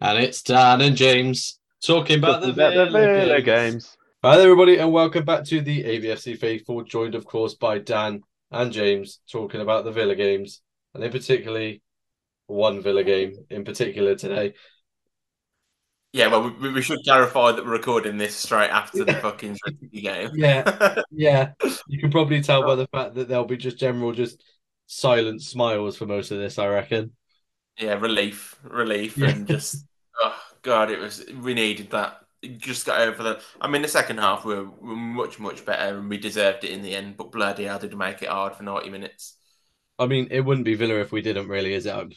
And it's Dan and James talking about the About the Villa Villa games. games. Hi there, everybody, and welcome back to the AVFC Faithful, joined, of course, by Dan and James, talking about the Villa games, and in particularly one Villa game in particular today. Yeah, well, we, we should clarify that we're recording this straight after the fucking City game. Yeah, yeah. You can probably tell by the fact that there'll be just general, just silent smiles for most of this, I reckon. yeah, relief, relief, Yeah. and just god, it was we needed that. Just got over the. I mean, the second half we were, we were much much better, and we deserved it in the end. But bloody hell, did make it hard for ninety minutes? I mean, it wouldn't be Villa if we didn't really, is it?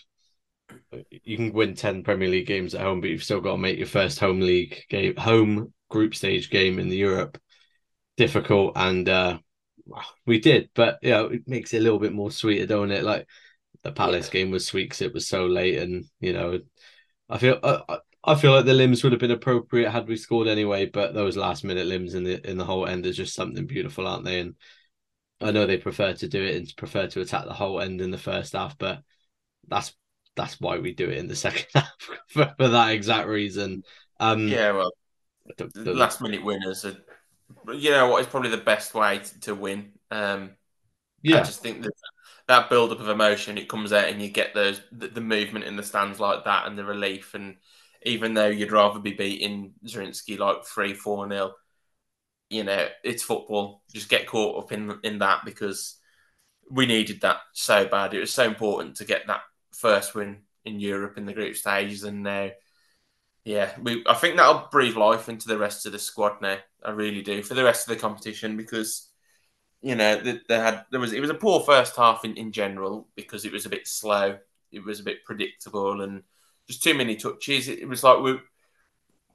You can win 10 Premier League games at home, but you've still got to make your first home league game, home group stage game in the Europe difficult. And uh, we did, but you know, it makes it a little bit more sweeter, don't it? Like the Palace game was sweet because it was so late. And, you know, I feel. I, I feel like the limbs would have been appropriate had we scored anyway, but those last minute limbs in the in the Holte End is just something beautiful, aren't they? And I know they prefer to do it and prefer to attack the Holte End in the first half, but that's that's why we do it in the second half for, for that exact reason. Um, Yeah, well, the- the last minute winners are. You know what is probably the best way to, to win. Um, I just think that that build up of emotion, it comes out and you get those the, the movement in the stands like that and the relief. And even though you'd rather be beating Zrinjski like three, four nil, you know, it's football. Just get caught up in in that because we needed that so bad. It was so important to get that first win in Europe in the group stages, and now, yeah, we. I think that'll breathe life into the rest of the squad now. I really do for the rest of the competition because you know, they, they had there was it was a poor first half in, in general because it was a bit slow, it was a bit predictable, and just too many touches. It, it was like we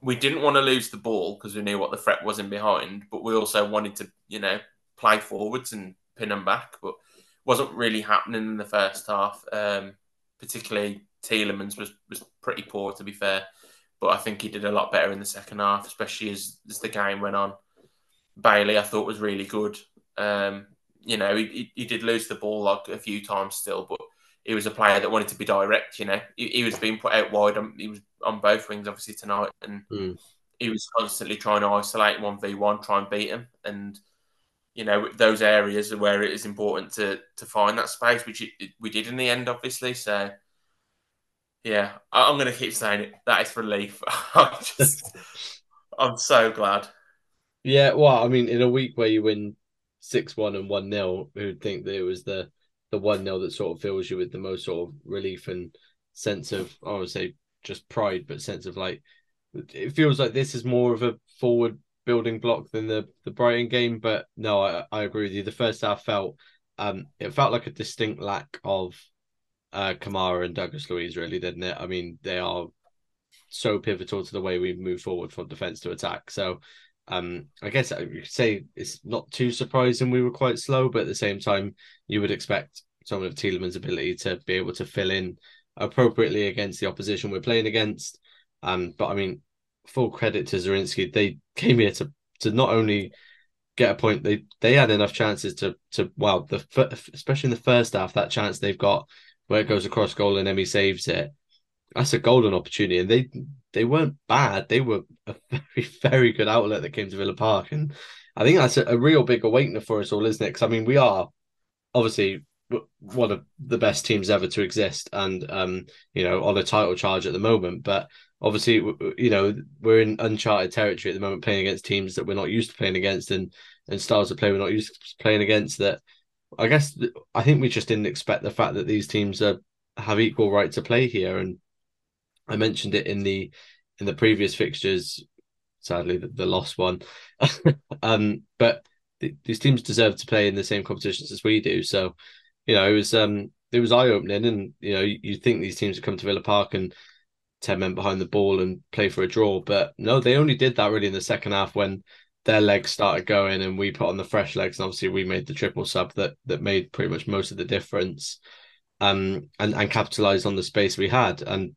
we didn't want to lose the ball because we knew what the threat was in behind, but we also wanted to you know play forwards and pin them back, but wasn't really happening in the first half. Um, particularly Tielemans was was pretty poor to be fair, but I think he did a lot better in the second half, especially as as the game went on. Bailey, I thought was really good. Um, you know, he, he, did lose the ball like a few times still, but he was a player that wanted to be direct. You know, he, he was being put out wide. On, he was on both wings obviously tonight, and Hmm. he was constantly trying to isolate one v one, try and beat him. And you know, those areas are where it is important to to find that space, which it, it- we did in the end, obviously. So. Yeah, I- I'm going to keep saying it. That is relief. I'm, just, I'm so glad. yeah. Well, I mean, in a week where you win six one and one 0 who'd think that it was the the one 0 that sort of fills you with the most sort of relief and sense of I would say just pride, but sense of like it feels like this is more of a forward building block than the the Brighton game. But no, I, I agree with you. The first half felt um it felt like a distinct lack of uh Kamara and Douglas Luiz, really, didn't it? I mean, they are so pivotal to the way we move forward from defense to attack. So um I guess I could say it's not too surprising we were quite slow, but at the same time you would expect someone of Tielemans' ability to be able to fill in appropriately against the opposition we're playing against. Um, but I mean, full credit to Zrinjski. They came here to to not only get a point, they they had enough chances to to well, the especially in the first half, that chance they've got where it goes across goal and Emi saves it. That's a golden opportunity, and they they weren't bad. They were a very very good outlet that came to Villa Park, and I think that's a, a real big awakener for us all, isn't it? Because I mean, we are obviously one of the best teams ever to exist, and um, you know, on a title charge at the moment. But obviously, you know, we're in uncharted territory at the moment, playing against teams that we're not used to playing against, and and styles of play we're not used to playing against. That I guess I think we just didn't expect the fact that these teams are have equal right to play here, and I mentioned it in the in the previous fixtures. Sadly, the, the lost one, um, but th- these teams deserve to play in the same competitions as we do. So, you know, it was um it was eye opening, and you know, you, think these teams would come to Villa Park and ten men behind the ball and play for a draw, but no, they only did that really in the second half when their legs started going and we put on the fresh legs, and obviously we made the triple sub that that made pretty much most of the difference, um, and and capitalized on the space we had. And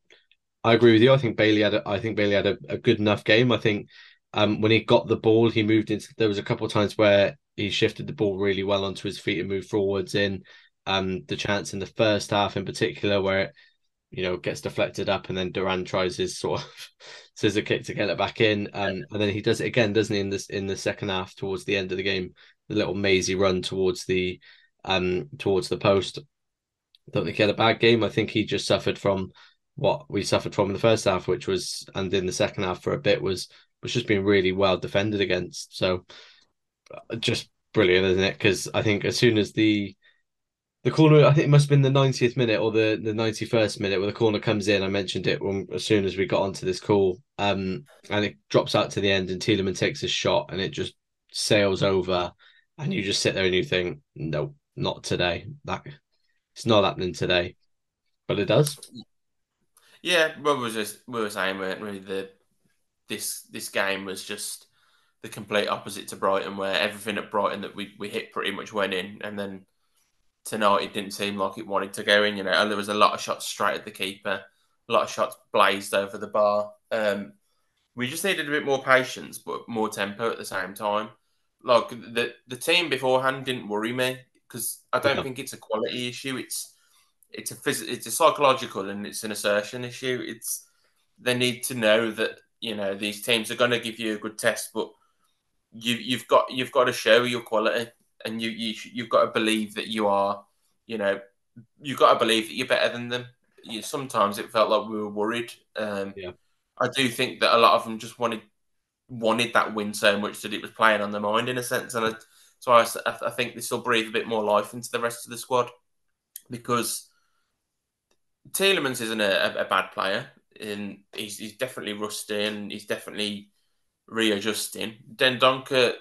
I agree with you. I think Bailey had a, I think Bailey had a, a good enough game. I think um, when he got the ball, he moved into. There was a couple of times where he shifted the ball really well onto his feet and moved forwards in. Um, the chance in the first half in particular where you know, gets deflected up, and then Duran tries his sort of scissor kick to get it back in, um, and then he does it again, doesn't he? In this in the second half, towards the end of the game, the little mazy run towards the um towards the post. I don't think he had a bad game. I think he just suffered from what we suffered from in the first half, which was and in the second half for a bit was was just being really well defended against. So uh, just brilliant, isn't it? Because I think as soon as the the corner, I think it must have been the 90th minute or the, the 91st minute where the corner comes in. I mentioned it when, as soon as we got onto this call. Um, and it drops out to the end, and Tielemans takes his shot, and it just sails over. And you just sit there and you think, no, not today. That it's not happening today, but it does. Yeah, what was just we were saying, weren't we? The this this game was just the complete opposite to Brighton, where everything at Brighton that we, we hit pretty much went in, and then tonight it didn't seem like it wanted to go in. You know, there was a lot of shots straight at the keeper, a lot of shots blazed over the bar. Um, we just needed a bit more patience, but more tempo at the same time. Like the the team beforehand didn't worry me because I don't think it's a quality issue. It's it's a phys- it's a psychological and it's an assertion issue. It's they need to know that you know these teams are going to give you a good test, but you you've got you've got to show your quality and you, you you've got to believe that you are, you know, you've got to believe that you're better than them. You, sometimes it felt like we were worried. Um, yeah, I do think that a lot of them just wanted wanted that win so much that it was playing on their mind in a sense, and I, so I, I think this will breathe a bit more life into the rest of the squad because Tielemans isn't a, a, a bad player, and he's, he's definitely rusty and he's definitely readjusting. Dendoncker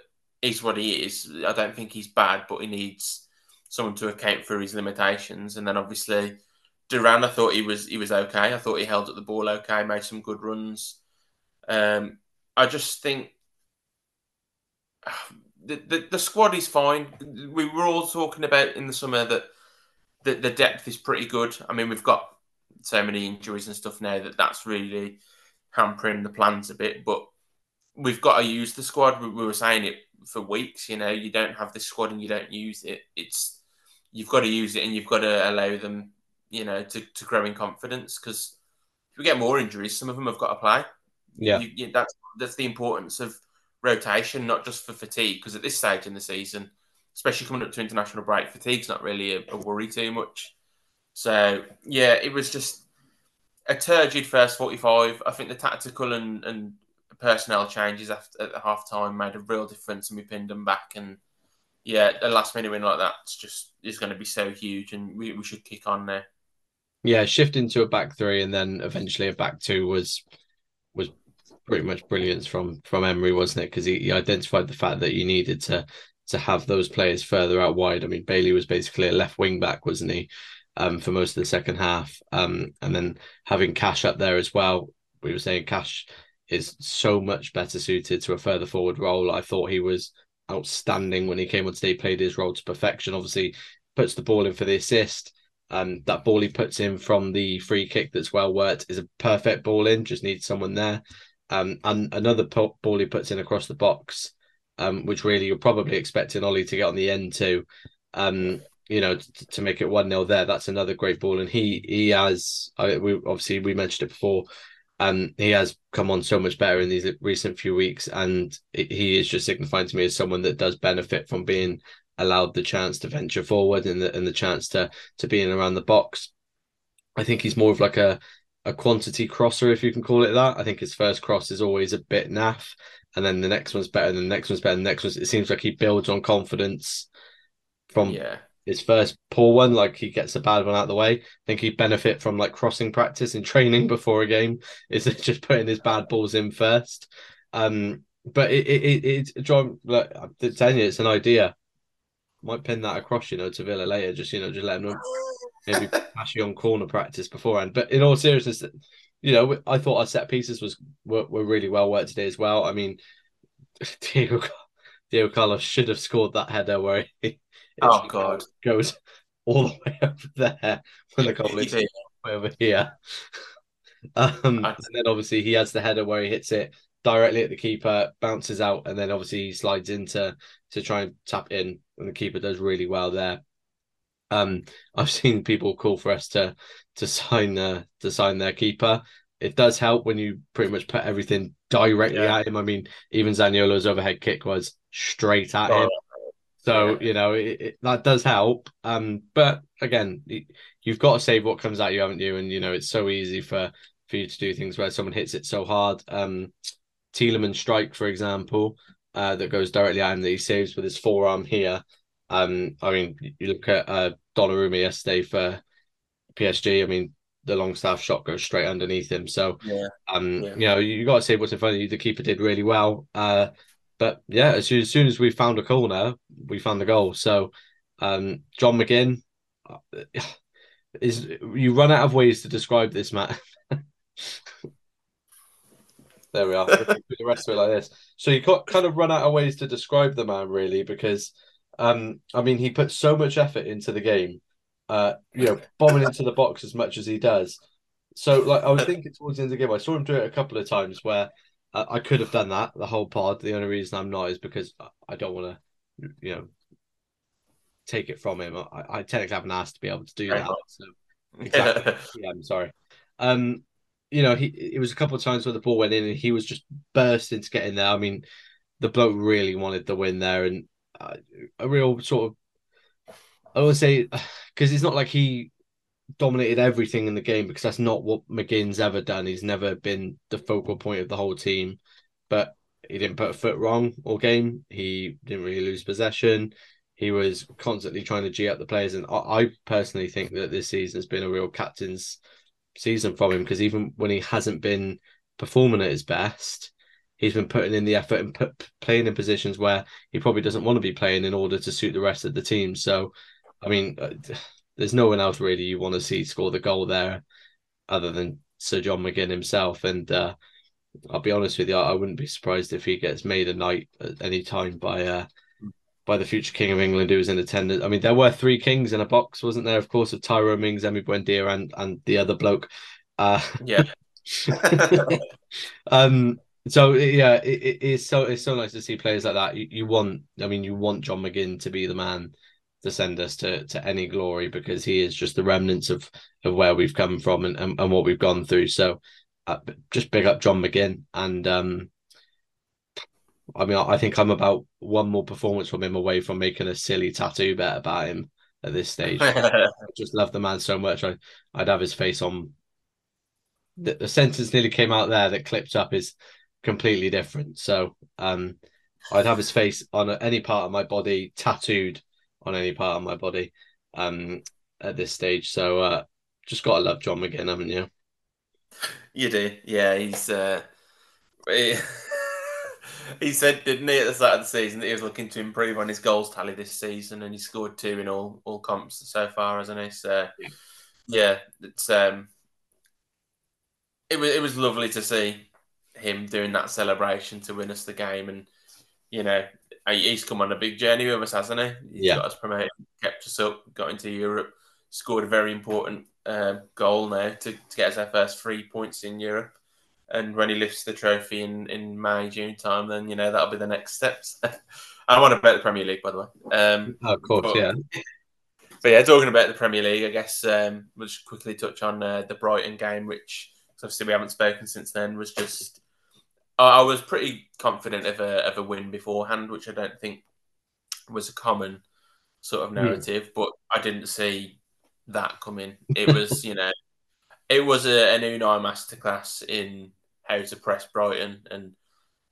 is what he is. I don't think he's bad, but he needs someone to account for his limitations. And then obviously Duran, I thought he was he was okay. I thought he held up the ball okay, made some good runs. Um, I just think the, the, the squad is fine. We were all talking about in the summer that the, the depth is pretty good. I mean, we've got so many injuries and stuff now that that's really hampering the plans a bit. But we've got to use the squad. We, we were saying it for weeks. You know, you don't have this squad and you don't use it. It's you've got to use it and you've got to allow them, you know, to, to grow in confidence. Because if we get more injuries, some of them have got to play. Yeah, you, you, that's that's the importance of rotation, not just for fatigue. Because at this stage in the season, especially coming up to international break, fatigue's not really a, a worry too much. So yeah, it was just a turgid first forty-five. I think the tactical and and personnel changes after at the half time made a real difference, and we pinned them back. And yeah, a last minute win like that's just is going to be so huge, and we, we should kick on there. Yeah, shifting to a back three and then eventually a back two was was pretty much brilliance from from Emery, wasn't it? Because he, he identified the fact that you needed to to have those players further out wide. I mean, Bailey was basically a left wing back, wasn't he? Um, for most of the second half, um, and then having Cash up there as well. We were saying Cash is so much better suited to a further forward role. I thought he was outstanding when he came on today, played his role to perfection. Obviously, puts the ball in for the assist. Um, that ball he puts in from the free kick that's well worked is a perfect ball in. Just needs someone there. Um, and another ball he puts in across the box, um, which really you're probably expecting Ollie to get on the end to, um, you know, to, to make it one 0 there. That's another great ball, and he he has. I, we obviously we mentioned it before. Um, he has come on so much better in these recent few weeks, and he is just signifying to me as someone that does benefit from being allowed the chance to venture forward and the and the chance to to be in around the box. I think he's more of like a a quantity crosser, if you can call it that. I think his first cross is always a bit naff, and then the next one's better, and the next one's better, and the next one. It seems like he builds on confidence from yeah his first poor one, like he gets a bad one out of the way. I think he'd benefit from like crossing practice and training before a game. Is just putting his bad balls in first. Um, but it it it, it John, like, I'm telling you, it's an idea. Might pin that across, you know, to Villa later. Just you know, just let him know maybe actually on corner practice beforehand. But in all seriousness, you know, I thought our set pieces was were, were really well worked today as well. I mean, Diego Diego Carlos should have scored that header where he oh god, goes all the way over there when the goal is over here. Um, and then obviously he has the header where he hits it directly at the keeper, bounces out, and then obviously he slides into to try and tap in, and the keeper does really well there. Um, I've seen people call for us to to sign uh, to sign their keeper. It does help when you pretty much put everything directly yeah. at him. I mean, even Zaniolo's overhead kick was straight at oh, him. So yeah. you know it, it, that does help. Um, but again, you've got to save what comes at you, haven't you? And you know it's so easy for for you to do things where someone hits it so hard. Um, Tielemans strike, for example, uh, that goes directly at him that he saves with his forearm here. Um, I mean, you look at uh, Donnarumma yesterday for PSG. I mean, the Longstaff shot goes straight underneath him. So, yeah. um, yeah. you know, you got to say what's in front of you. The keeper did really well. Uh, but yeah, as soon, as soon as we found a corner, we found the goal. So, um, John McGinn uh, is you run out of ways to describe this, Matt. there we are. the rest of it like this. So you kind of run out of ways to describe the man, really, because um, I mean, he puts so much effort into the game. Uh, you know, bombing into the box as much as he does. So, like, I was thinking towards the end of the game, I saw him do it a couple of times where uh, I could have done that the whole pod. The only reason I'm not is because I don't want to, you know, take it from him. I, I technically haven't asked to be able to do that. So, exactly. yeah, I'm sorry. Um, you know, he it was a couple of times where the ball went in and he was just bursting to get in there. I mean, the bloke really wanted the win there, and uh, a real sort of I would say because it's not like he dominated everything in the game because that's not what McGinn's ever done. He's never been the focal point of the whole team, but he didn't put a foot wrong all game. He didn't really lose possession. He was constantly trying to g up the players, and I, I personally think that this season has been a real captain's season from him because even when he hasn't been performing at his best, he's been putting in the effort and put, playing in positions where he probably doesn't want to be playing in order to suit the rest of the team. So, I mean, uh, there's no one else really you want to see score the goal there other than Sir John McGinn himself. And uh, I'll be honest with you, I wouldn't be surprised if he gets made a knight at any time by uh, by the future King of England who was in attendance. I mean, there were three kings in a box, wasn't there? Of course, of Tyrone Mings, Emi Buendia, and and the other bloke. Uh, yeah. um. So yeah, it, it's so it's so nice to see players like that. You, you want, I mean, you want John McGinn to be the man to send us to to any glory because he is just the remnants of of where we've come from and and, and what we've gone through. So uh, just big up John McGinn and um I mean, I think I'm about one more performance from him away from making a silly tattoo bet about him at this stage. I just love the man so much. I, I'd have his face on. The, the sentence nearly came out there that clipped up is completely different. So um, I'd have his face on any part of my body, tattooed on any part of my body um, at this stage. So uh, just got to love John McGinn, haven't you? You do. Yeah, he's. Uh... he said, didn't he, at the start of the season that he was looking to improve on his goals tally this season, and he scored two in all all comps so far, hasn't he? So, yeah, it's um, it was it was lovely to see him doing that celebration to win us the game, and you know, he's come on a big journey with us, hasn't he? He's yeah. got us promoted, kept us up, got into Europe, scored a very important uh, goal now to, to get us our first three points in Europe and when he lifts the trophy in, in May, June time, then you know that'll be the next steps. I want to bet the Premier League, by the way. Um, oh, of course, but, yeah. But yeah, talking about the Premier League, I guess um, we'll just quickly touch on uh, the Brighton game, which obviously we haven't spoken since then. Was just I was pretty confident of a of a win beforehand, which I don't think was a common sort of hmm. narrative, mm. but I didn't see that coming. It was, you know, it was a, an Unai masterclass in how to press Brighton and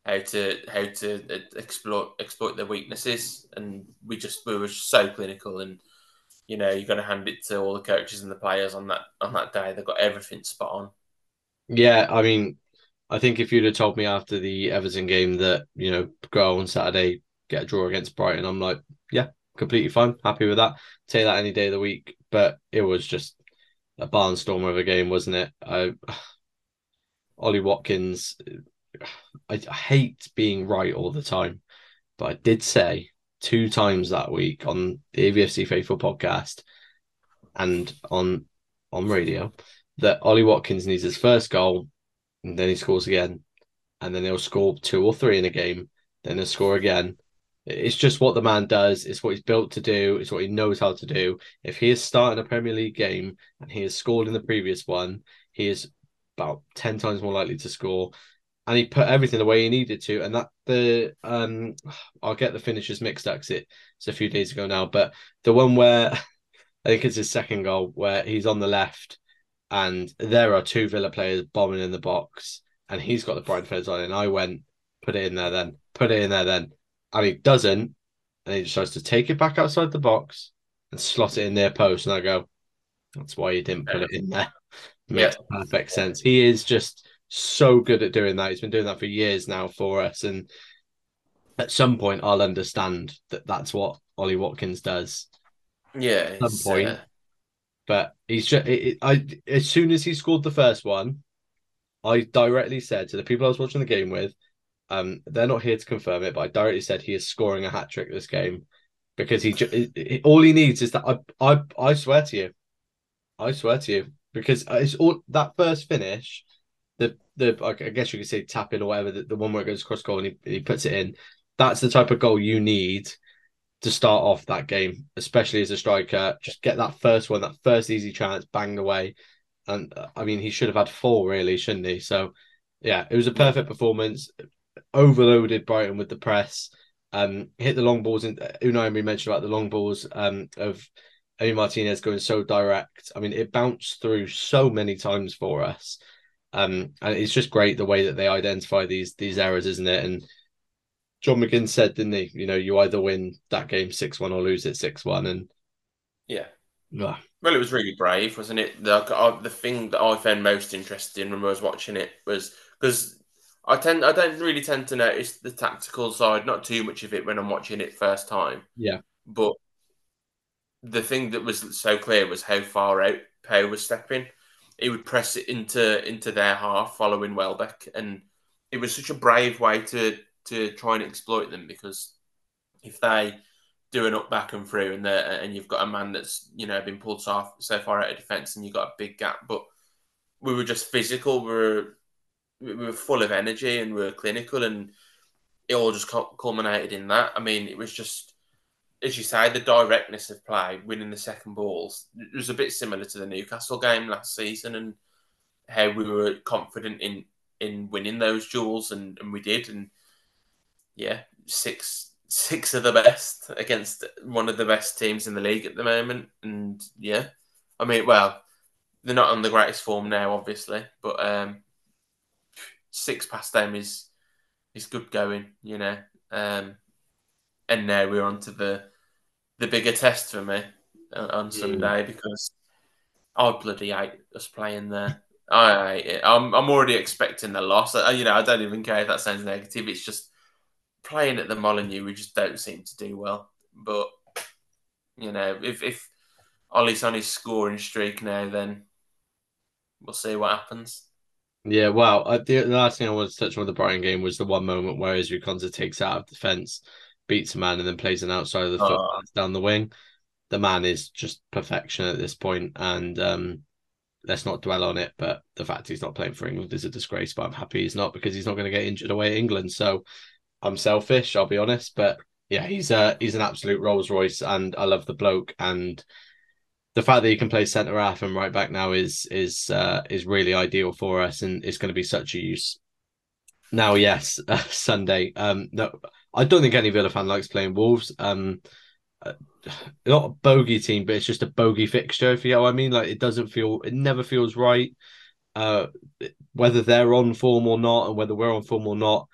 how to how to exploit exploit their weaknesses. And we just we were so clinical, and you know you got to hand it to all the coaches and the players on that on that day. They got everything spot on. Yeah, I mean, I think if you'd have told me after the Everton game that you know go on Saturday get a draw against Brighton, I'm like, yeah, completely fine, happy with that. Take that any day of the week. But it was just a barnstormer of a game, wasn't it? I Ollie Watkins, I, I hate being right all the time, but I did say two times that week on the AVFC Faithful podcast and on on radio that Ollie Watkins needs his first goal, and then he scores again, and then he'll score two or three in a game, then he'll score again. It's just what the man does. It's what he's built to do. It's what he knows how to do. If he is starting a Premier League game and he has scored in the previous one, he is about 10 times more likely to score. And he put everything the way he needed to. And that the um I'll get the finishes mixed up it's a few days ago now, but the one where I think it's his second goal where he's on the left and there are two Villa players bombing in the box and he's got the Brighton fans on and I went, put it in there then, put it in there then. And he doesn't, and he decides to take it back outside the box and slot it in their post. And I go, that's why you didn't put it in there. Makes yeah. perfect sense. He is just so good at doing that. He's been doing that for years now for us. And at some point, I'll understand that that's what Ollie Watkins does. Yeah. At some point. Uh... But he's just, it, it, I, as soon as he scored the first one, I directly said to the people I was watching the game with, um, they're not here to confirm it, but I directly said he is scoring a hat trick this game because he just all he needs is that I I I swear to you, I swear to you because it's all that first finish, the the I guess you could say tapping or whatever the, the one where it goes across goal and he, he puts it in. That's the type of goal you need to start off that game, especially as a striker. Just get that first one, that first easy chance, banged away. And I mean, he should have had four, really, shouldn't he? So, yeah, it was a perfect performance overloaded Brighton with the press. Um, hit the long balls, and Unai Emery mentioned about the long balls um, of Emi Martinez going so direct. I mean, it bounced through so many times for us, um, and it's just great the way that they identify these these errors, isn't it? And John McGinn said, didn't he? You know, you either win that game six one or lose it six one, and yeah. yeah. Well, it was really brave, wasn't it? The uh, the thing that I found most interesting when I was watching it was because I tend I don't really tend to notice the tactical side, not too much of it when I'm watching it first time. Yeah. But the thing that was so clear was how far out Pau was stepping. He would press it into into their half following Welbeck, and it was such a brave way to to try and exploit them because if they do an up back and through and and you've got a man that's you know been pulled so, so far out of defence and you've got a big gap, but we were just physical. We were we were full of energy and we were clinical, and it all just culminated in that. I mean, it was just, as you say, the directness of play, winning the second balls. It was a bit similar to the Newcastle game last season, and how we were confident in in winning those duels, and, and we did. And yeah, six six of the best against one of the best teams in the league at the moment. And yeah, I mean, well, they're not on the greatest form now, obviously, but um, six past them is is good going, you know. Um, and now we're on to the the bigger test for me on, Sunday because I bloody hate us playing there. I hate it. I'm I'm already expecting the loss. I, you know, I don't even care if that sounds negative. It's just playing at the Molineux, we just don't seem to do well. But you know, if if Ollie's on his scoring streak now, then we'll see what happens. Yeah, well, uh, the, the, last thing I wanted to touch on with the Brighton game was the one moment where Konsa takes out of defence, beats a man, and then plays an outside of the foot oh. down the wing. The man is just perfection at this point, and um, let's not dwell on it. But the fact he's not playing for England is a disgrace. But I'm happy he's not because he's not going to get injured away at England. So I'm selfish, I'll be honest. But yeah, he's a he's an absolute Rolls Royce, and I love the bloke and the fact that he can play centre half and right back now is is uh, is really ideal for us, and it's going to be such a use. Now, yes, uh, Sunday. Um, no, I don't think any Villa fan likes playing Wolves. Um, uh, not a bogey team, but it's just a bogey fixture. If you know what I mean, like it doesn't feel, it never feels right. Uh, whether they're on form or not, and whether we're on form or not,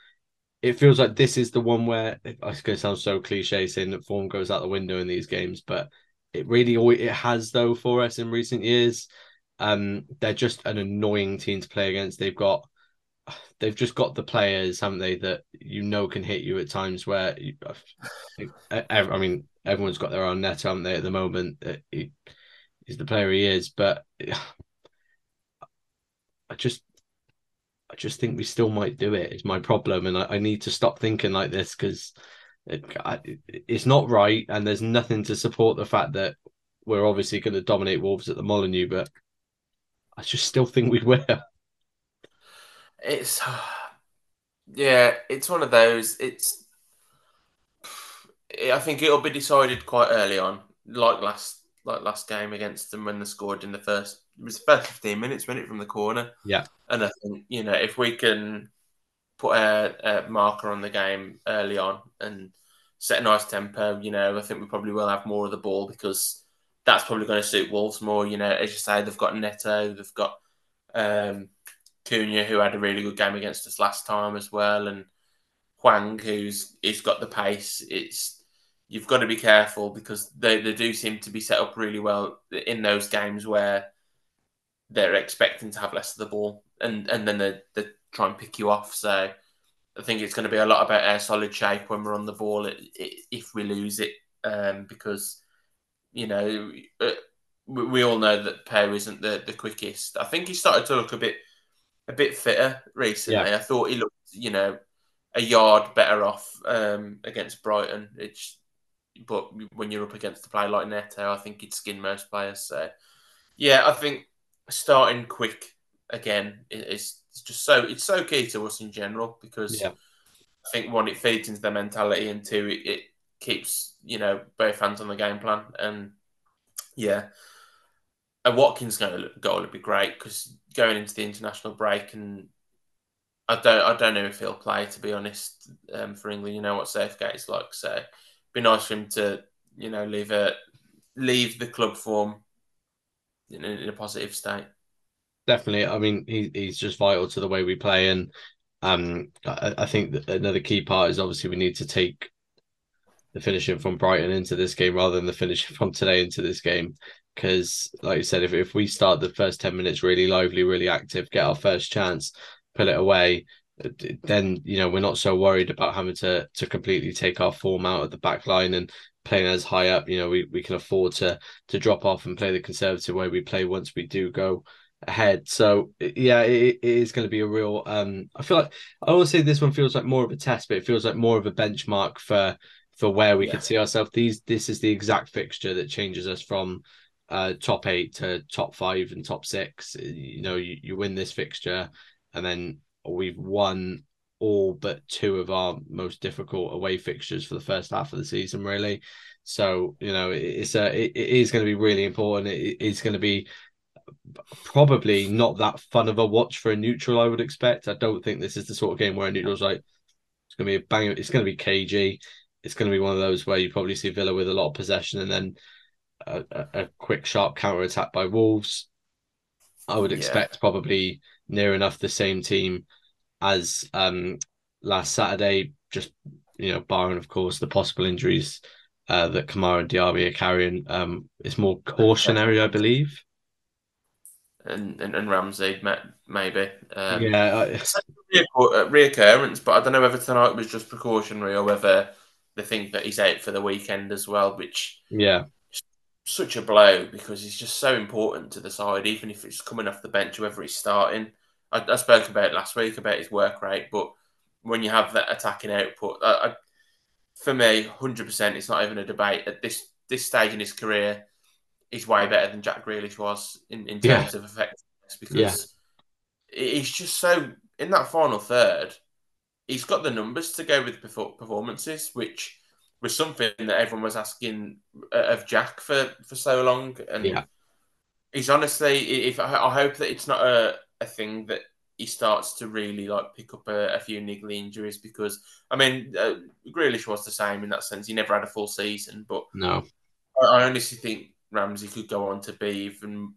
it feels like this is the one where it's going to sound so cliche saying that form goes out the window in these games, but it really it has though for us in recent years. Um, they're just an annoying team to play against. They've got they've just got the players, haven't they, that you know can hit you at times where you, I mean everyone's got their own net, haven't they, at the moment. He, he's the player he is, but I just I just think we still might do it. It's my problem, and I, I need to stop thinking like this because it, it's not right, and there's nothing to support the fact that we're obviously going to dominate Wolves at the Molineux, but I just still think we will. It's yeah, it's one of those. It's I think it'll be decided quite early on, like last like last game against them when they scored in the first it was the first fifteen minutes, went it from the corner. Yeah, and I think you know if we can put a, a marker on the game early on and set a nice tempo, you know, I think we probably will have more of the ball because that's probably going to suit Wolves more. You know, as you say, they've got Neto, they've got um, Cunha, who had a really good game against us last time as well, and Hwang, who's he's got the pace. It's you've got to be careful because they, they do seem to be set up really well in those games where they're expecting to have less of the ball and, and then they, they try and pick you off. So I think it's going to be a lot about our solid shape when we're on the ball if we lose it um, because, you know, uh, we all know that Pau isn't the, the quickest. I think he started to look a bit a bit fitter recently. Yeah. I thought he looked, you know, a yard better off um, against Brighton. It's but when you're up against a player like Neto, I think he'd skin most players. So, yeah, I think starting quick again it's just so it's so key to us in general because yeah. I think one it feeds into their mentality and two it, it keeps you know both hands on the game plan and yeah. A Watkins goal would be great because going into the international break and I don't I don't know if he'll play to be honest um, for England. You know what Southgate's like, so be nice for him to, you know, leave a leave the club form in in a positive state. Definitely. I mean, he, he's just vital to the way we play, and um, I, I think that another key part is obviously we need to take the finishing from Brighton into this game rather than the finishing from today into this game. Because, like you said, if, if we start the first 10 minutes really lively, really active, get our first chance, pull it away, then you know we're not so worried about having to to completely take our form out of the back line and playing as high up. You know, we, we can afford to to drop off and play the conservative way we play once we do go ahead. So yeah, it, it is going to be a real. Um, I feel like I always say this one feels like more of a test, but it feels like more of a benchmark for for where we yeah. could see ourselves. These this is the exact fixture that changes us from uh top eight to top five and top six. You know, you, you win this fixture and then we've won all but two of our most difficult away fixtures for the first half of the season, really. So you know, it's a it, it is going to be really important. It is going to be probably not that fun of a watch for a neutral. I would expect. I don't think this is the sort of game where a neutral's like it's going to be a bang. It's going to be cagey. It's going to be one of those where you probably see Villa with a lot of possession and then a, a, quick, sharp counter attack by Wolves. I would expect yeah. probably near enough the same team as um, last Saturday. Just you know, barring of course the possible injuries uh, that Kamara and Diaby are carrying, um, it's more cautionary, I believe. And and, and Ramsey maybe. Um, yeah, I... reoccurrence, but I don't know whether tonight was just precautionary or whether they think that he's out for the weekend as well, which yeah, such a blow because he's just so important to the side, even if it's coming off the bench, whether he's starting. I, I spoke about last week about his work rate, but when you have that attacking output, I, I, for me, hundred percent, it's not even a debate at this this stage in his career. He's way better than Jack Grealish was in, in terms yeah. of effectiveness because yeah. he's just so in that final third. He's got the numbers to go with performances, which was something that everyone was asking uh, of Jack for, for so long. And yeah. he's honestly, if I hope that it's not a, a thing that he starts to really like pick up a, a few niggly injuries because I mean, uh, Grealish was the same in that sense. He never had a full season, but no, I, I honestly think Ramsey could go on to be even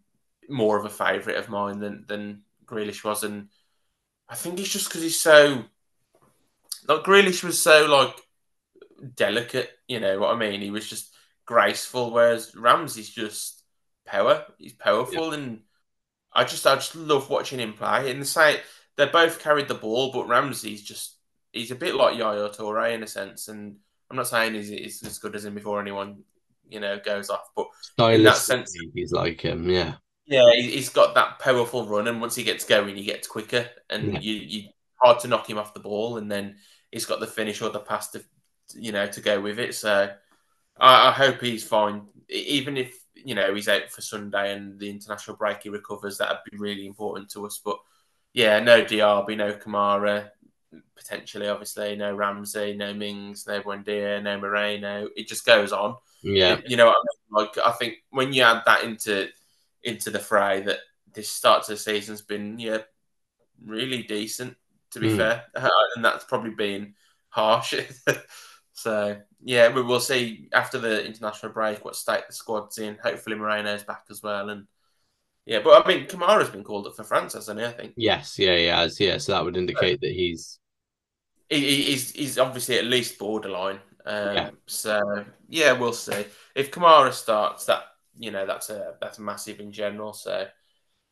more of a favourite of mine than than Grealish was, and I think it's just because he's so like Grealish was so like delicate. You know what I mean? He was just graceful, whereas Ramsey's just power. He's powerful, yeah. and I just I just love watching him play. And the same, they both carried the ball, but Ramsey's just he's a bit like Yaya Toure in a sense. And I'm not saying he's, he's as good as him before anyone you know goes off, but in that sense, he's like him. Yeah. Yeah, he's got that powerful run, and once he gets going, he gets quicker, and yeah. you you hard to knock him off the ball, and then he's got the finish or the pass to you know, to go with it. So I, I hope he's fine. Even if you know he's out for Sunday and the international break, he recovers. That'd be really important to us. But yeah, no Diaby, no Kamara. potentially. Obviously, no Ramsey, no Mings, no Buendia, no Moreno. It just goes on. Yeah, you know, what I mean? like I think when you add that into into the fray, that this start to the season's been yeah really decent. To be Mm. fair, and that's probably been harsh. so yeah, we will see after the international break what state the squad's in. Hopefully Moreno's back as well, and yeah, but I mean Kamara's been called up for France, hasn't he? I think yes, yeah, yeah, as- yeah. So that would indicate that he's he, he- he's he's obviously at least borderline. Um, Yeah. So yeah, we'll see if Kamara starts. That you know that's a that's massive in general. So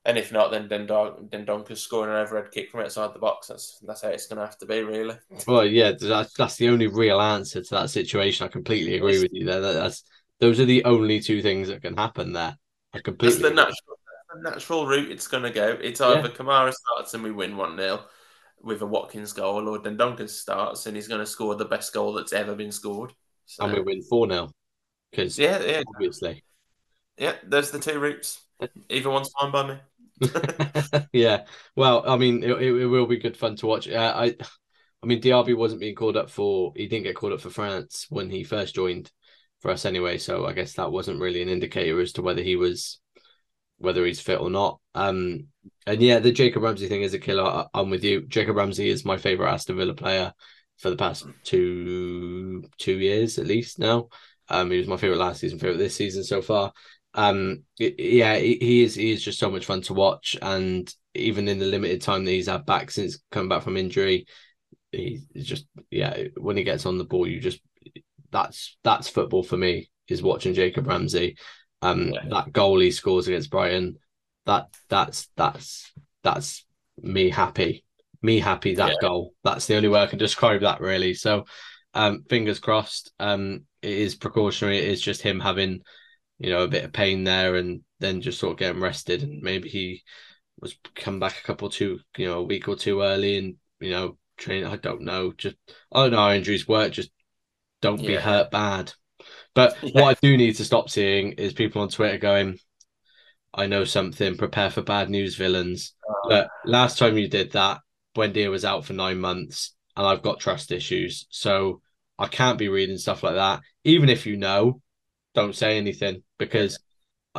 and if not, then then Don Dendoncker's scoring an overhead kick from outside the box. That's that's how it's going to have to be, really. well, yeah. That's that's the only real answer to that situation. I completely agree with you there. That, that's those are the only two things that can happen there. I That's completely the natural the natural route it's going to go. It's either Kamara starts and we win one 0 with a Watkins goal, or Dendoncker starts and he's going to score the best goal that's ever been scored. So, and we win four 0 because yeah, yeah, obviously. yeah. There's the two routes. Either one's fine by me. yeah. Well, I mean, it, it, it will be good fun to watch. Uh, I, I mean, Diaby wasn't being called up for. He didn't get called up for France when he first joined for us anyway. So I guess that wasn't really an indicator as to whether he was, whether he's fit or not. Um, and yeah, the Jacob Ramsey thing is a killer. I'm with you. Jacob Ramsey is my favorite Aston Villa player for the past two two years at least now. Um, he was my favorite last season, favorite this season so far. Um, yeah, he he is he is just so much fun to watch, and even in the limited time that he's had back since coming back from injury, he's just yeah. When he gets on the ball, you just that's that's football for me. Is watching Jacob Ramsey, um, Yeah. that goal he scores against Brighton, that that's that's that's me happy, me happy that Yeah. goal. That's the only way I can describe that really. So, um, fingers crossed. Um, it is precautionary. It is just him having you know, a bit of pain there and then just sort of getting rested and maybe he was come back a couple two, you know, a week or two early and, you know, train I don't know. Just I don't know how injuries work, just don't be hurt bad. But Yeah. what I do need to stop seeing is people on Twitter going, I know something, prepare for bad news villains. But last time you did that, Buendia was out for nine months and I've got trust issues. So I can't be reading stuff like that. Even if you know, don't say anything because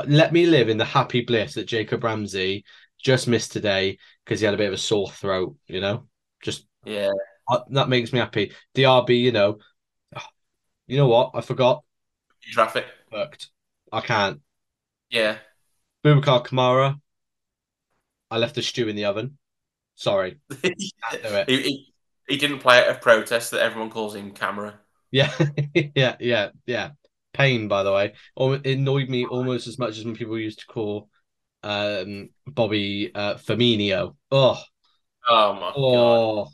let me live in the happy bliss that Jacob Ramsey just missed today because he had a bit of a sore throat, you know? Just Yeah, uh, that makes me happy. DRB, you know, you know what? I forgot. Traffic. Worked. I can't. Yeah, Boubacar Kamara. I left the stew in the oven. Sorry. he, it. he, he didn't play at a protest that everyone calls him camera. Yeah, yeah, yeah, yeah. Pain, by the way. It annoyed me almost as much as when people used to call um Bobby uh Firmino. Oh, Oh my god! oh,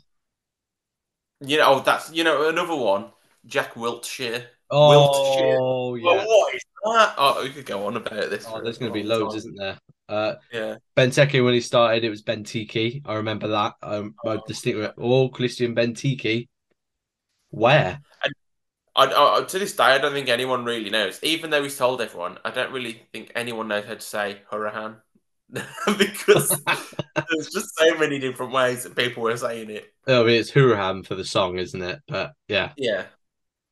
You know, oh, that's you know another one. Jack Wiltshire. Oh, Well, yeah. what is that? Oh, we could go on about this. Oh, there's going to be loads, time. isn't there? Uh, Yeah, Benteke when he started, it was Benteke. I remember that. Um, I distinctly. Oh, Christian Benteke. Where? I, I, to this day, I don't think anyone really knows. Even though he's told everyone, I don't really think anyone knows how to say Hourihane because there's just so many different ways that people were saying it. I mean, it's Huraham for the song, isn't it? But yeah, Yeah,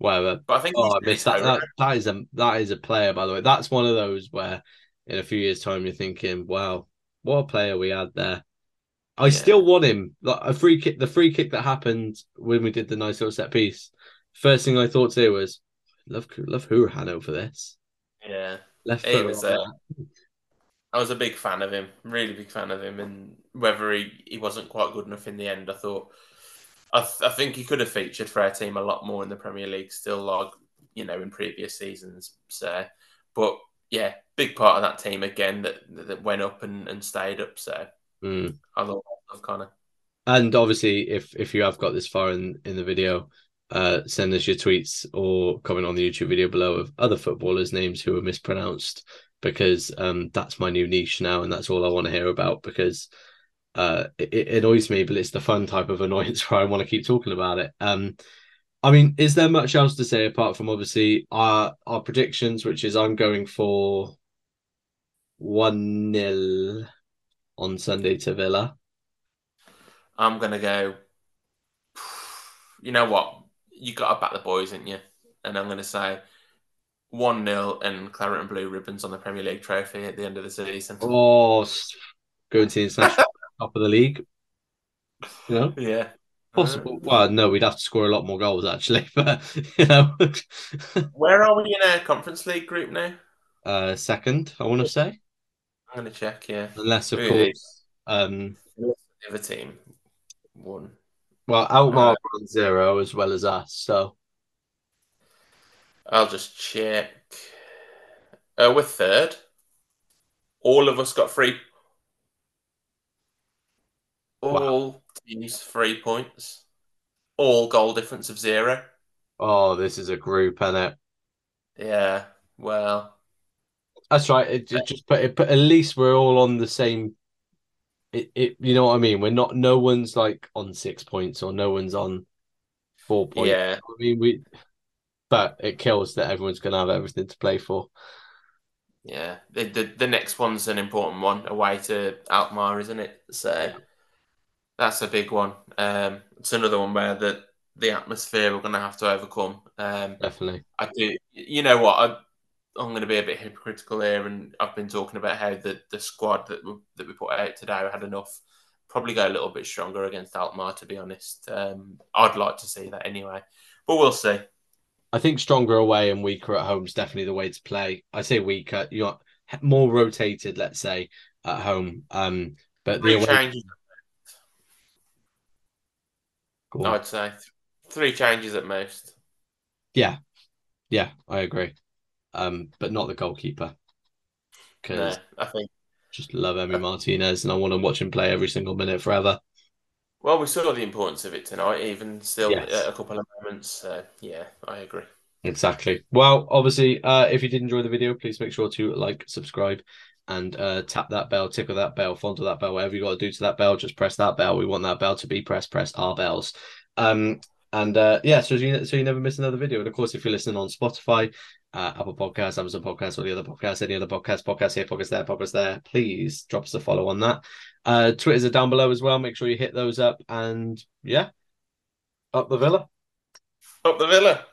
whatever. but I think Oh, I missed that. that. That is a that is a player, by the way. That's one of those where, in a few years' time, you're thinking, "Wow, what a player we had there." I Yeah. still want him. Like a free kick, the free kick that happened when we did the nice little set piece. First thing I thought to do was, "Love, love Hourihane over this." Yeah, Left He was, uh. I was a big fan of him, really big fan of him, and whether he, he wasn't quite good enough in the end, I thought I, th- I think he could have featured for our team a lot more in the Premier League, still like you know in previous seasons. So, but yeah, big part of that team again that that went up and, and stayed up. So Mm. I love, love Connor. And obviously, if if you have got this far in in the video, uh, send us your tweets or comment on the YouTube video below of other footballers' names who are mispronounced because um that's my new niche now, and that's all I want to hear about because uh it, it annoys me, but it's the fun type of annoyance where I want to keep talking about it. Um, I mean, is there much else to say apart from obviously our our predictions, which is I'm going for one 0 on Sunday to Villa. I'm gonna go you know what? You got to back the boys, ain't you? And I'm going to say one 0 and claret and blue ribbons on the Premier League trophy at the end of the season. Oh, going to the international top of the league. You know, yeah, possible. Well, no, we'd have to score a lot more goals actually, but you know, Where are we in our Conference League group now? uh, second, I want to say, I'm going to check. Yeah, unless of course, um, the other team won. well, Alkmaar on zero as well as us. So I'll just check. Uh, we're third. All of us got three. All teams three points. All goal difference of zero. oh, this is a group, and it. Yeah. Well, That's right. It, it just, but it, but at least we're all on the same. It, it, you know what I mean. We're not. No one's like on six points, or no one's on four points. yeah. I mean, we. But it kills that everyone's going to have everything to play for. Yeah. The, the the next one's an important one away to Alkmaar, isn't it? So that's a big one. Um, it's another one where the the atmosphere we're going to have to overcome. Um, Definitely. I do. You know what? I, I'm going to be a bit hypocritical here, and I've been talking about how the, the squad that we, that we put out today had enough. Probably go a little bit stronger against Alkmaar, to be honest. Um, I'd like to see that anyway, but we'll see. I think stronger away and weaker at home is definitely the way to play. I say weaker, you are more rotated, let's say, at home. Um, but the away, changes, Go on. I'd say. Three changes at most. yeah, yeah, I agree. Um, but not the goalkeeper No, because I think. just love Emi Martinez and I want to watch him play every single minute forever. Well, we saw the importance of it tonight, even still Yes. at a couple of moments. So, yeah, I agree. Exactly. Well, obviously, uh, if you did enjoy the video, please make sure to like, subscribe, and uh, tap that bell, tickle that bell, fondle that bell, whatever you got to do to that bell, just press that bell. We want that bell to be pressed. Press our bells. Um, and uh, yeah, so you so you never miss another video. And of course, if you're listening on Spotify, uh, Apple Podcasts, Amazon Podcasts, or the other podcasts, any other podcast, podcast here, podcast there, podcast there, please drop us a follow on that. Uh, Twitters are down below as well. Make sure you hit those up. And yeah, up the villa. Up the Villa.